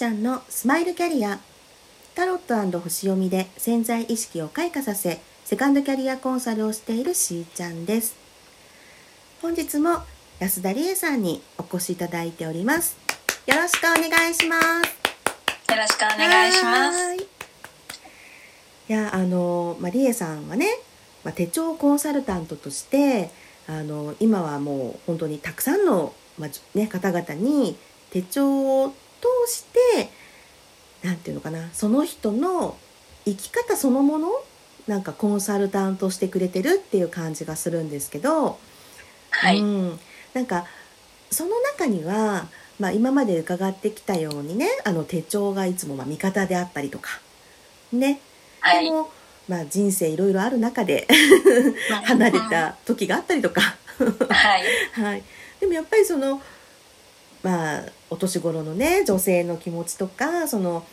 ちゃんのスマイルキャリア。タロット星読みで潜在意識を開花させセカンドキャリアコンサルをしているしーちゃんです。本日も安田理恵さんにお越しいただいております。よろしくお願いします。よろしくお願いします。いやあの、まあ、理恵さんはね、まあ、手帳コンサルタントとしてあの今はもう本当にたくさんの、まあね、方々に手帳を通して何て言うのかなその人の生き方そのものなんかコンサルタントしてくれてるっていう感じがするんですけど、はい、うん、なんかその中には、まあ、今まで伺ってきたようにねあの手帳がいつもま味方であったりとかね、はい、でも、まあ、人生いろいろある中で 離れた時があったりとか。はい、はい、でもやっぱりそのまあお年頃のね女性の気持ちとかその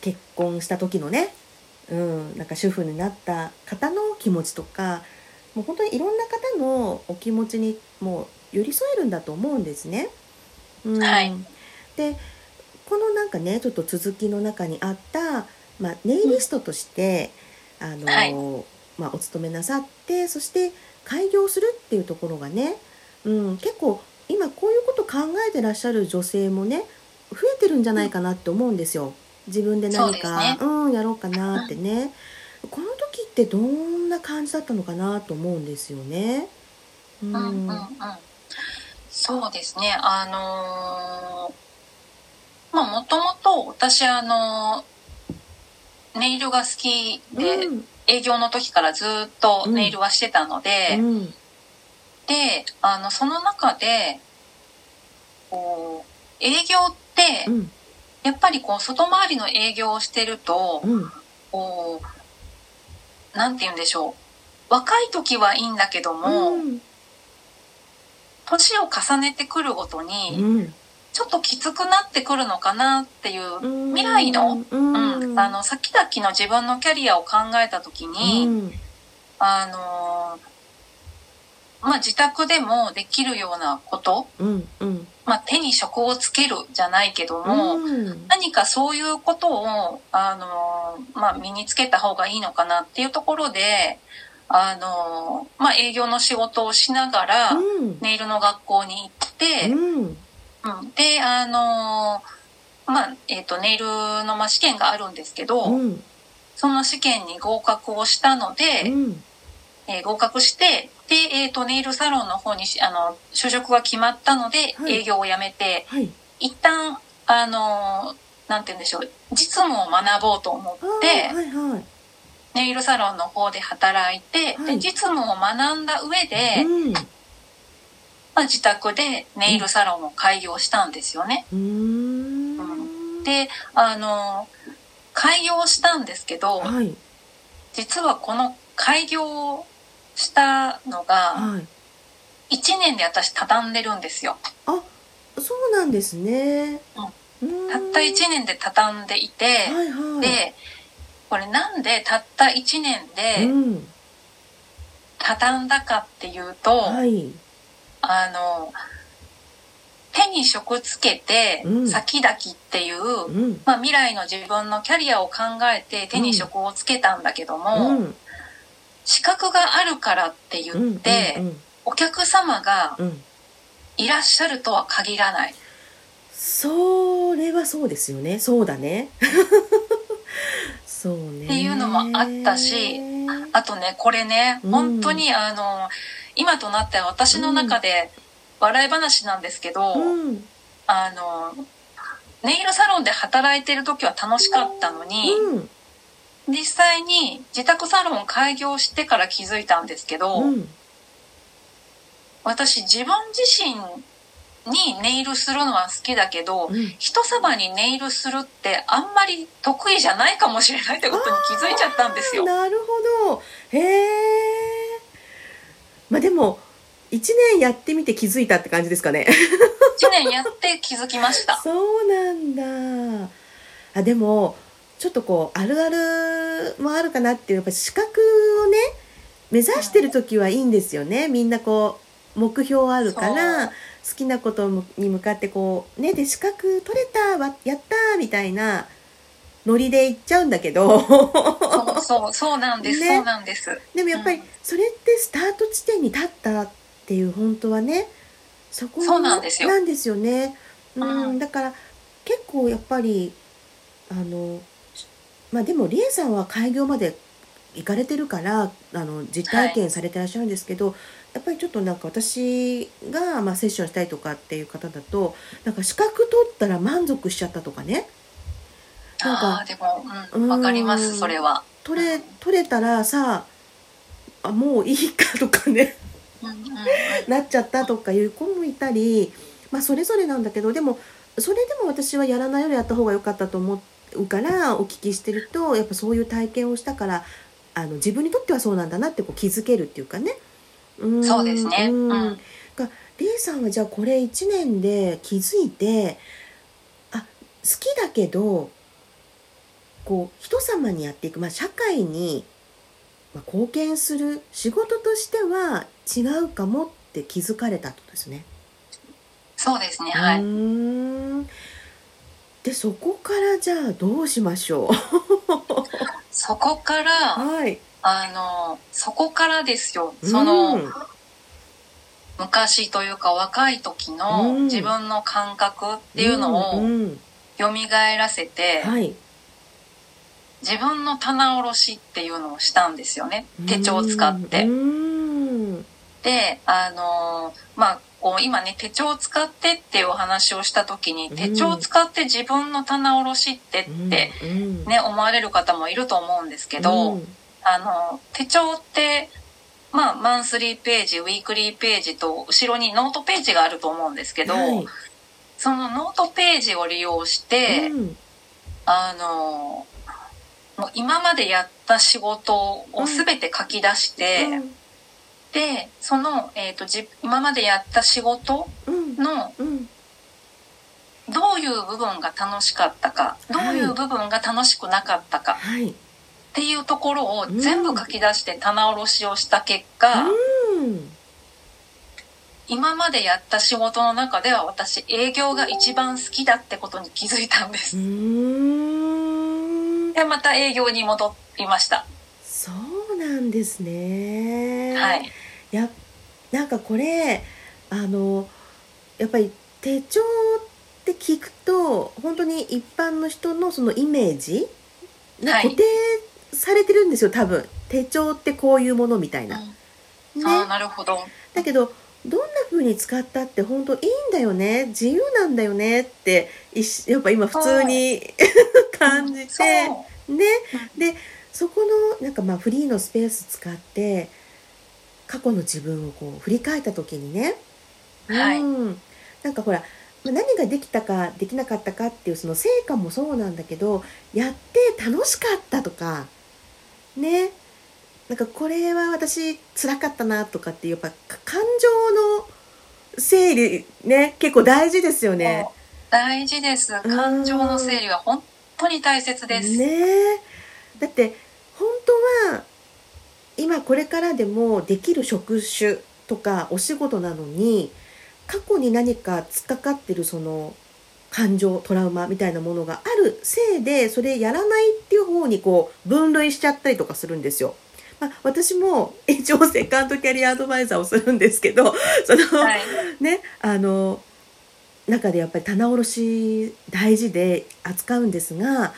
結婚した時のね、うん、なんか主婦になった方の気持ちとかもう本当にいろんな方のお気持ちにもう寄り添えるんだと思うんですね。うん、はい、でこのなんかねちょっと続きの中にあった、まあ、ネイリストとして、うん、あの、はい、まあ、お勤めなさってそして開業するっていうところがね、うん、結構今こういうこと考えてらっしゃる女性もね増えてるんじゃないかなって思うんですよ。自分で何かう、ね、うん、やろうかなってね、うん、この時ってどんな感じだったのかなと思うんですよね。うん、うんうんうん。そうですね。あのー、まあもともと私あのー、ネイルが好きで、うん、営業の時からずっとネイルはしてたので、うんであのその中でこう営業って、うん、やっぱりこう外回りの営業をしてると、うん、こうなんて言うんでしょう。若い時はいいんだけども、年、を重ねてくるごとに、ちょっときつくなってくるのかなっていう未来の,、うん。あの先々の自分のキャリアを考えた時に、あのまあ、自宅でもできるようなこと、うんうん、まあ、手に職をつけるじゃないけども、うん、何かそういうことを、あのまあ、身につけた方がいいのかなっていうところで、あのまあ、営業の仕事をしながら、ネイルの学校に行って、うん、で、あのまあ、えっ、ー、と、ネイルの、まあ、試験があるんですけど、その試験に合格をしたので、えー、合格して、で、えっ、ー、と、ネイルサロンの方にあの就職が決まったので、はい、営業を辞めて、はい、一旦あのなんて言うんでしょう実務を学ぼうと思って、はいはい、ネイルサロンの方で働いて、で実務を学んだ上で、うん、まあ、自宅でネイルサロンを開業したんですよね。うん、であの開業したんですけど、実はこの開業したのが、1年で私畳んでるんですよ。あそうなんですね。うん、たった1年で畳んでいて、はいはい、でこれなんでたった1年で畳んだかっていうと、はい、あの手に職つけて先々っていう、うん、まあ、未来の自分のキャリアを考えて手に職をつけたんだけども、うん、資格があるからって言って、うんうんうん、お客様がいらっしゃるとは限らない。それはそうですよね。そうだね。そうね。っていうのもあったし、あとね、これね、本当にあの、今となっては私の中で笑い話なんですけど、うん、あの、ネイルサロンで働いてる時は楽しかったのに、うん実際に自宅サロン開業してから気づいたんですけど、うん、私自分自身にネイルするのは好きだけど、うん、人様にネイルするってあんまり得意じゃないかもしれないってことに気づいちゃったんですよ。なるほど。へえまあでも1年やってみて気づいたって感じですかね。1年やって気づきました。そうなんだ。あでもちょっとこうあるあるもあるかなっていうやっぱ資格をね目指してる時はいいんですよね。みんなこ目標あるから好きなことに向かってこうねで資格取れたわやったみたいなノリで行っちゃうんだけど。そうそうそうなんです、ね、そうなんです。でもやっぱりそれってスタート地点に立ったっていう本当はねそこなんですよ。なんですよね、うん、うん、だから結構やっぱりあのまあでも理恵さんは開業まで行かれてるからあの実体験されてらっしゃるんですけど、はい、やっぱりちょっとなんか私が、まあ、セッションしたいとかっていう方だとなんか資格取ったら満足しちゃったとかね。なんかでも、うん、分かりますそれは。取れ取れたらさあもういいかとかね。なっちゃったとかいう子もいたりまあそれぞれなんだけどでもそれでも私はやらないよりやった方が良かったと思うからお聞きしてるとやっぱそういう体験をしたからあの自分にとってはそうなんだなってこう気づけるっていうかね。うんそうですね。うん。がリエさんはじゃあこれ1年で気づいてあ好きだけどこう人様にやっていく、まあ、社会に貢献する仕事としては違うかもって気づかれたとですね。そうですねはいでそこからじゃあどうしましょう。そこから、はい、あのそこからですよ。その、うん、昔というか若い時の自分の感覚っていうのを蘇らせて、はい、自分の棚卸しっていうのをしたん。ですよね手帳を使って。であのまあこう今ね手帳を使ってっていうお話をした時に、手帳を使って自分の棚卸しってって、ね思われる方もいると思うんですけど、あの手帳ってまあマンスリーページウィークリーページと後ろにノートページがあると思うんですけど、はい、そのノートページを利用して、あのもう今までやった仕事を全て書き出して、でその、えーと、じ今までやった仕事の、どういう部分が楽しかったか、どういう部分が楽しくなかったか、はい、っていうところを全部書き出して棚卸しをした結果、うん、今までやった仕事の中では私営業が一番好きだってことに気づいたんです。でまた営業に戻りました。そうなんですね。はい。やなんかこれあのやっぱり手帳って聞くと本当に一般の人のそのイメージが固定されてるんですよ、多分。手帳ってこういうものみたいな。うん、ね、あなるほど。だけどどんな風に使ったって本当いいんだよね自由なんだよねってやっぱ今普通に 感じて、ね。でそこのなんかまあフリーのスペース使って過去の自分をこう振り返った時にね、はい、うん、なんかほら何ができたかできなかったかっていうその成果もそうなんだけどやって楽しかったとかねなんかこれは私辛かったなとかっていうやっぱ感情の整理ね結構大事ですよね。大事です。感情の整理は本当に大切です。ねだって本当は今これからでもできる職種とかお仕事なのに過去に何か突っかかってるその感情トラウマみたいなものがあるせいでそれやらないっていう方にこう分類しちゃったりとかするんですよ。まあ、私も 一応セカンドキャリアアドバイザーをするんですけど その、はい、ねあの中でやっぱり棚卸し大事で扱うんですが、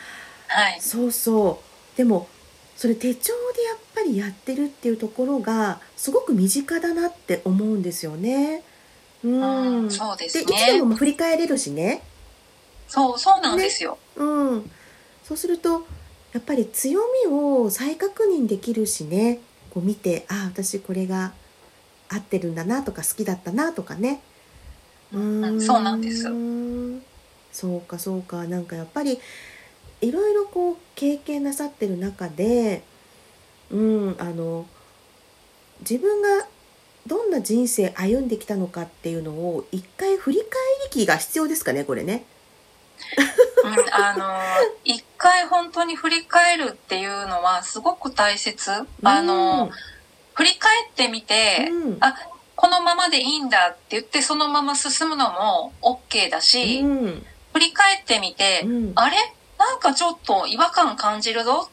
はい、そうそう。でもそれ手帳でやっぱりやってるっていうところがすごく身近だなって思うんですよね。うん、そうですね。でいつでも振り返れるしね。そうそうなんですよ。ね、うん。そうするとやっぱり強みを再確認できるしね。こう見てあ私これが合ってるんだなとか好きだったなとかね。うん、そうなんです。そうかそうかなんかやっぱりいろいろこう経験なさってる中で、うん、あの自分がどんな人生歩んできたのかっていうのを一回振り返り期が必要ですかねこれね。うん、あの一回本当に振り返るっていうのはすごく大切。あの、うん、振り返ってみて、うん、あこのままでいいんだって言ってそのまま進むのも OK だし、うん、振り返ってみて、うん、あれ？なんかちょっと違和感感じるぞ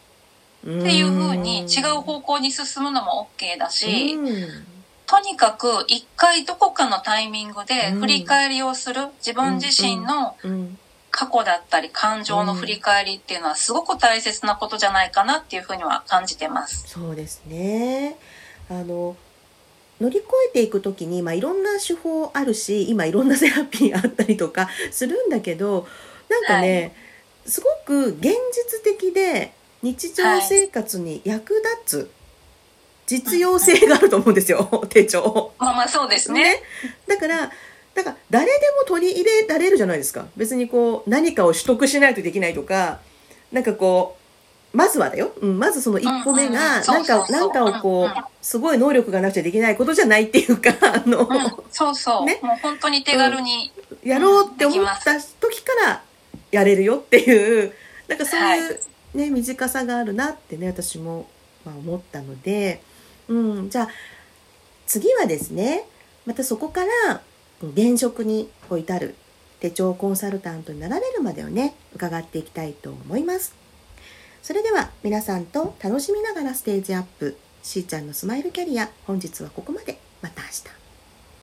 っていう風に違う方向に進むのも OK だし、とにかく一回どこかのタイミングで振り返りをする自分自身の過去だったり感情の振り返りっていうのはすごく大切なことじゃないかなっていうふうには感じてます。そうですね。あの乗り越えていく時に、まあ、いろんな手法あるし今いろんなセラピーあったりとかするんだけどなんかね、はい、すごく現実的で日常生活に役立つ、実用性があると思うんですよ、手帳。まあまあそうですね。ねだから、だから誰でも取り入れられるじゃないですか。別にこう何かを取得しないとできないとか、なんかこう、まずはだよ。うん、まずその一歩目が、なんか、なんかをこう、すごい能力がなくちゃできないことじゃないっていうか、あの、うん、そうそう。ね。もう本当に手軽に、うん、やろうって思った時からやれるよっていう、なんかそういうね、短さがあるなってね、私も、まあ、思ったので、うん、じゃあ次はですねまたそこから現職に至る手帳コンサルタントになられるまでをね伺っていきたいと思います。それでは皆さんと楽しみながらステージアップしーちゃんのスマイルキャリア本日はここまで。また明日。